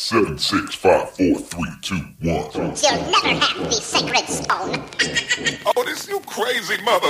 Seven, six, five, four, three, two, one. You'll never have the sacred stone. Oh, this you crazy mother.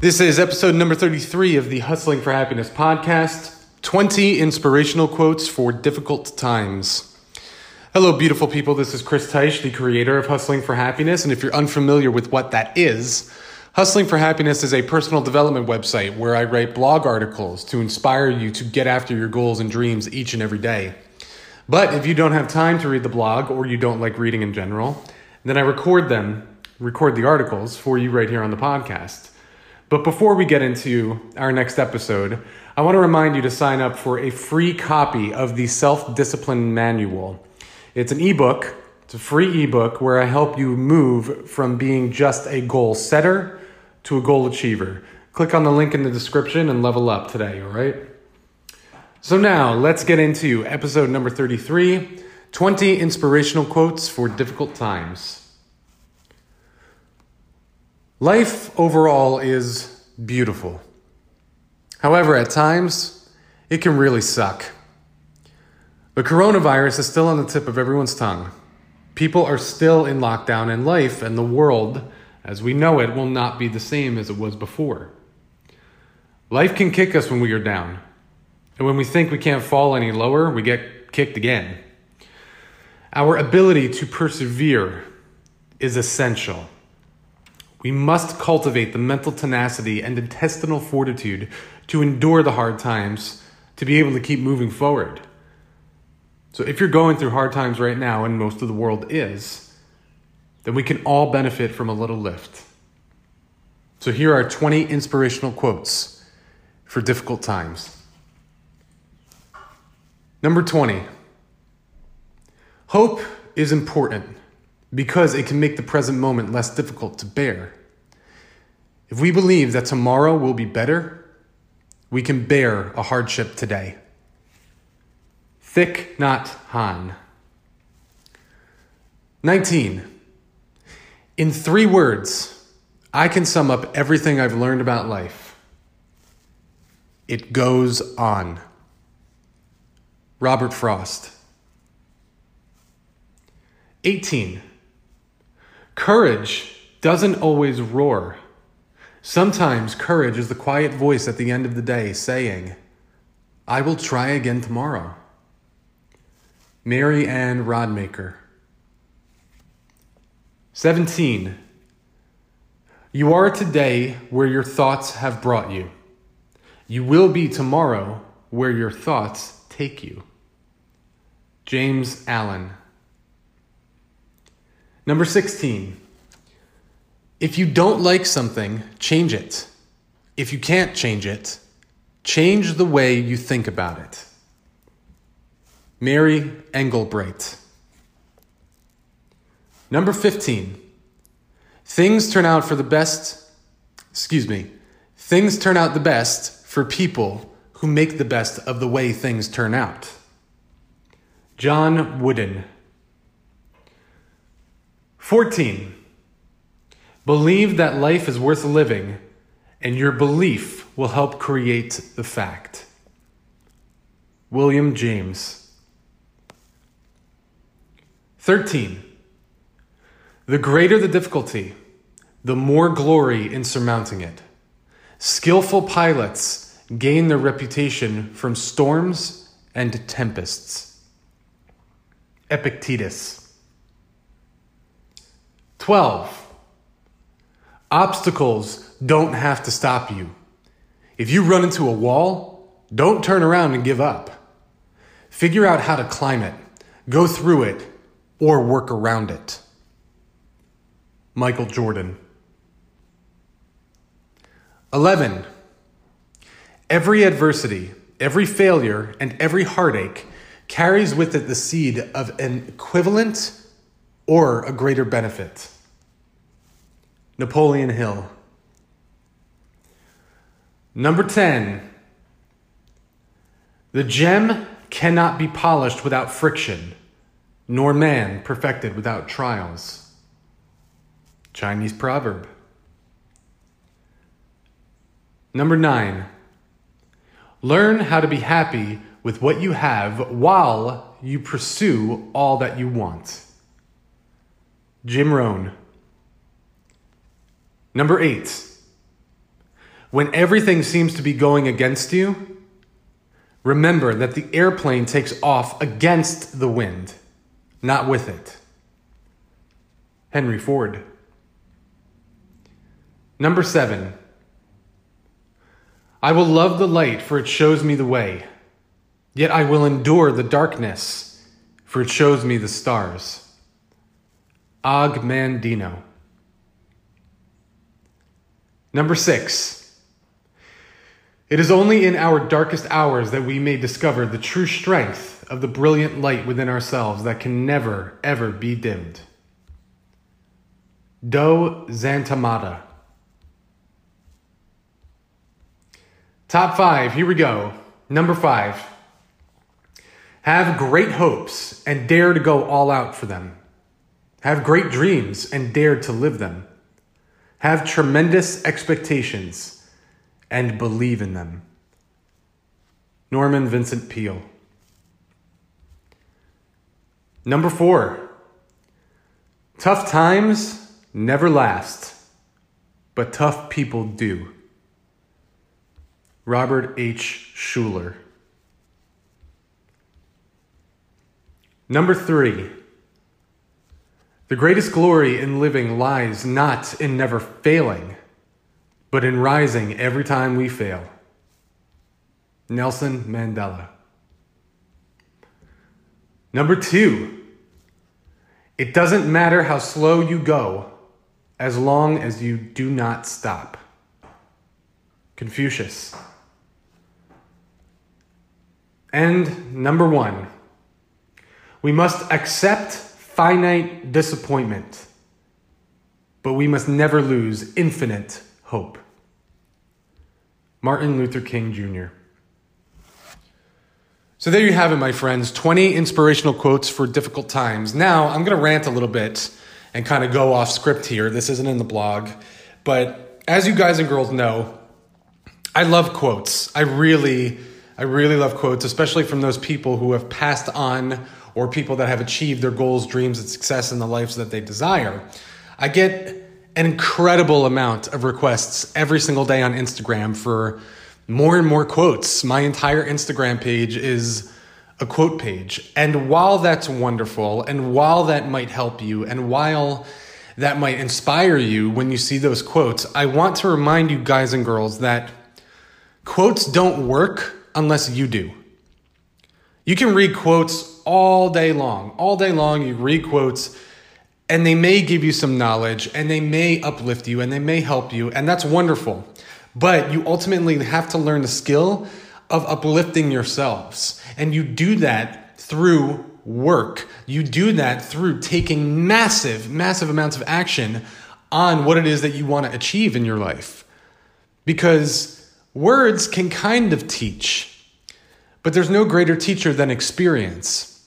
This is episode number 33 of the Hustling for Happiness podcast 20 inspirational quotes for difficult times. Hello, beautiful people. This is Chris Teich, the creator of Hustling for Happiness. And if you're unfamiliar with what that is, Hustling for Happiness is a personal development website where I write blog articles to inspire you to get after your goals and dreams each and every day. But if you don't have time to read the blog or you don't like reading in general, then I record them, record the articles for you right here on the podcast. But before we get into our next episode, I want to remind you to sign up for a free copy of the Self Discipline Manual. It's an ebook, it's a free ebook where I help you move from being just a goal setter to a goal achiever. Click on the link in the description and level up today, all right? So now let's get into episode number 33 20 inspirational quotes for difficult times. Life overall is beautiful. However, at times, it can really suck. The coronavirus is still on the tip of everyone's tongue. People are still in lockdown, and life and the world, as we know it, will not be the same as it was before. Life can kick us when we are down. And when we think we can't fall any lower, we get kicked again. Our ability to persevere is essential. We must cultivate the mental tenacity and intestinal fortitude to endure the hard times to be able to keep moving forward. So, if you're going through hard times right now, and most of the world is, then we can all benefit from a little lift. So, here are 20 inspirational quotes for difficult times. Number 20 Hope is important because it can make the present moment less difficult to bear. If we believe that tomorrow will be better, we can bear a hardship today. Thich Nhat Hanh. 19. In three words, I can sum up everything I've learned about life. It goes on. Robert Frost. 18. Courage doesn't always roar. Sometimes courage is the quiet voice at the end of the day saying, I will try again tomorrow. Mary Anne Radmacher. 17. You are today where your thoughts have brought you. You will be tomorrow where your thoughts take you. James Allen. Number 16. If you don't like something, change it. If you can't change it, change the way you think about it. Mary Engelbreit. Number 15. Things turn out for the best, excuse me, things turn out the best for people who make the best of the way things turn out. John Wooden. 14. Believe that life is worth living, and your belief will help create the fact. William James. 13. The greater the difficulty, the more glory in surmounting it. Skillful pilots gain their reputation from storms and tempests. Epictetus. 12. Obstacles don't have to stop you. If you run into a wall, don't turn around and give up. Figure out how to climb it, go through it, or work around it. Michael Jordan. 11. Every adversity, every failure, and every heartache carries with it the seed of an equivalent or a greater benefit. Napoleon Hill. Number 10. The gem cannot be polished without friction, nor man perfected without trials. Chinese proverb. Number nine, learn how to be happy with what you have while you pursue all that you want. Jim Rohn. Number eight, when everything seems to be going against you, remember that the airplane takes off against the wind, not with it. Henry Ford. Number seven, I will love the light, for it shows me the way. Yet I will endure the darkness, for it shows me the stars. Og Mandino. Number six. It is only in our darkest hours that we may discover the true strength of the brilliant light within ourselves that can never, ever be dimmed. Doe Zantamata. Top five, here we go. Number five. Have great hopes and dare to go all out for them. Have great dreams and dare to live them. Have tremendous expectations and believe in them. Norman Vincent Peale. Number four. Tough times never last, but tough people do. Robert H. Schuller. Number three, the greatest glory in living lies not in never failing, but in rising every time we fail. Nelson Mandela. Number two, it doesn't matter how slow you go as long as you do not stop. Confucius. And number one, we must accept finite disappointment, but we must never lose infinite hope. Martin Luther King Jr. So there you have it, my friends 20 inspirational quotes for difficult times. Now, I'm going to rant a little bit and kind of go off script here. This isn't in the blog, but as you guys and girls know, I love quotes. I really I really love quotes, especially from those people who have passed on or people that have achieved their goals, dreams, and success in the lives that they desire. I get an incredible amount of requests every single day on Instagram for more and more quotes. My entire Instagram page is a quote page. And while that's wonderful, and while that might help you, and while that might inspire you when you see those quotes, I want to remind you guys and girls that quotes don't work unless you do. You can read quotes all day long. All day long, you read quotes, and they may give you some knowledge, and they may uplift you, and they may help you, and that's wonderful. But you ultimately have to learn the skill of uplifting yourselves. And you do that through work. You do that through taking massive, massive amounts of action on what it is that you want to achieve in your life. Because Words can kind of teach, but there's no greater teacher than experience.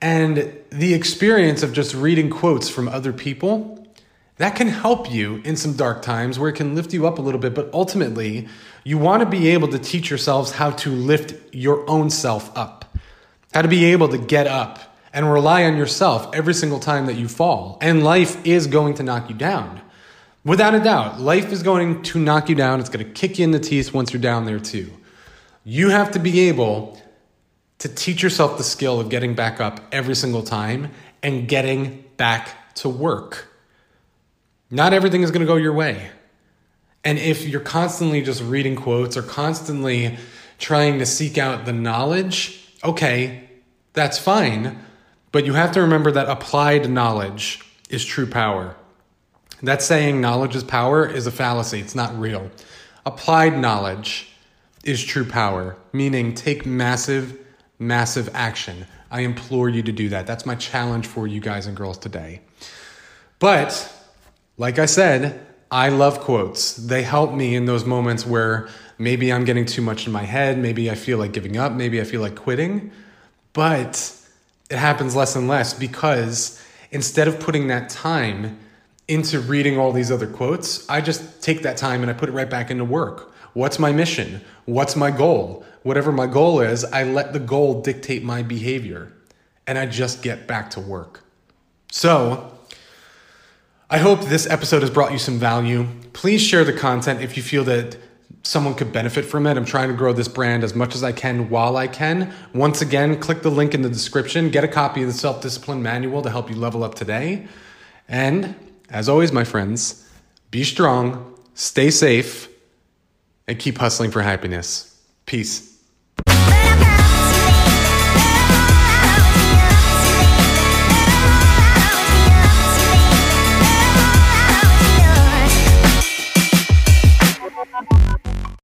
And the experience of just reading quotes from other people, that can help you in some dark times where it can lift you up a little bit, but ultimately, you want to be able to teach yourselves how to lift your own self up, how to be able to get up and rely on yourself every single time that you fall. And life is going to knock you down. Without a doubt, life is going to knock you down. It's going to kick you in the teeth once you're down there, too. You have to be able to teach yourself the skill of getting back up every single time and getting back to work. Not everything is going to go your way. And if you're constantly just reading quotes or constantly trying to seek out the knowledge, okay, that's fine. But you have to remember that applied knowledge is true power. That saying, knowledge is power, is a fallacy. It's not real. Applied knowledge is true power, meaning take massive, massive action. I implore you to do that. That's my challenge for you guys and girls today. But, like I said, I love quotes. They help me in those moments where maybe I'm getting too much in my head, maybe I feel like giving up, maybe I feel like quitting. But it happens less and less because instead of putting that time into reading all these other quotes. I just take that time and I put it right back into work. What's my mission? What's my goal? Whatever my goal is, I let the goal dictate my behavior and I just get back to work. So, I hope this episode has brought you some value. Please share the content if you feel that someone could benefit from it. I'm trying to grow this brand as much as I can while I can. Once again, click the link in the description, get a copy of the self discipline manual to help you level up today. And as always, my friends, be strong, stay safe, and keep hustling for happiness. Peace.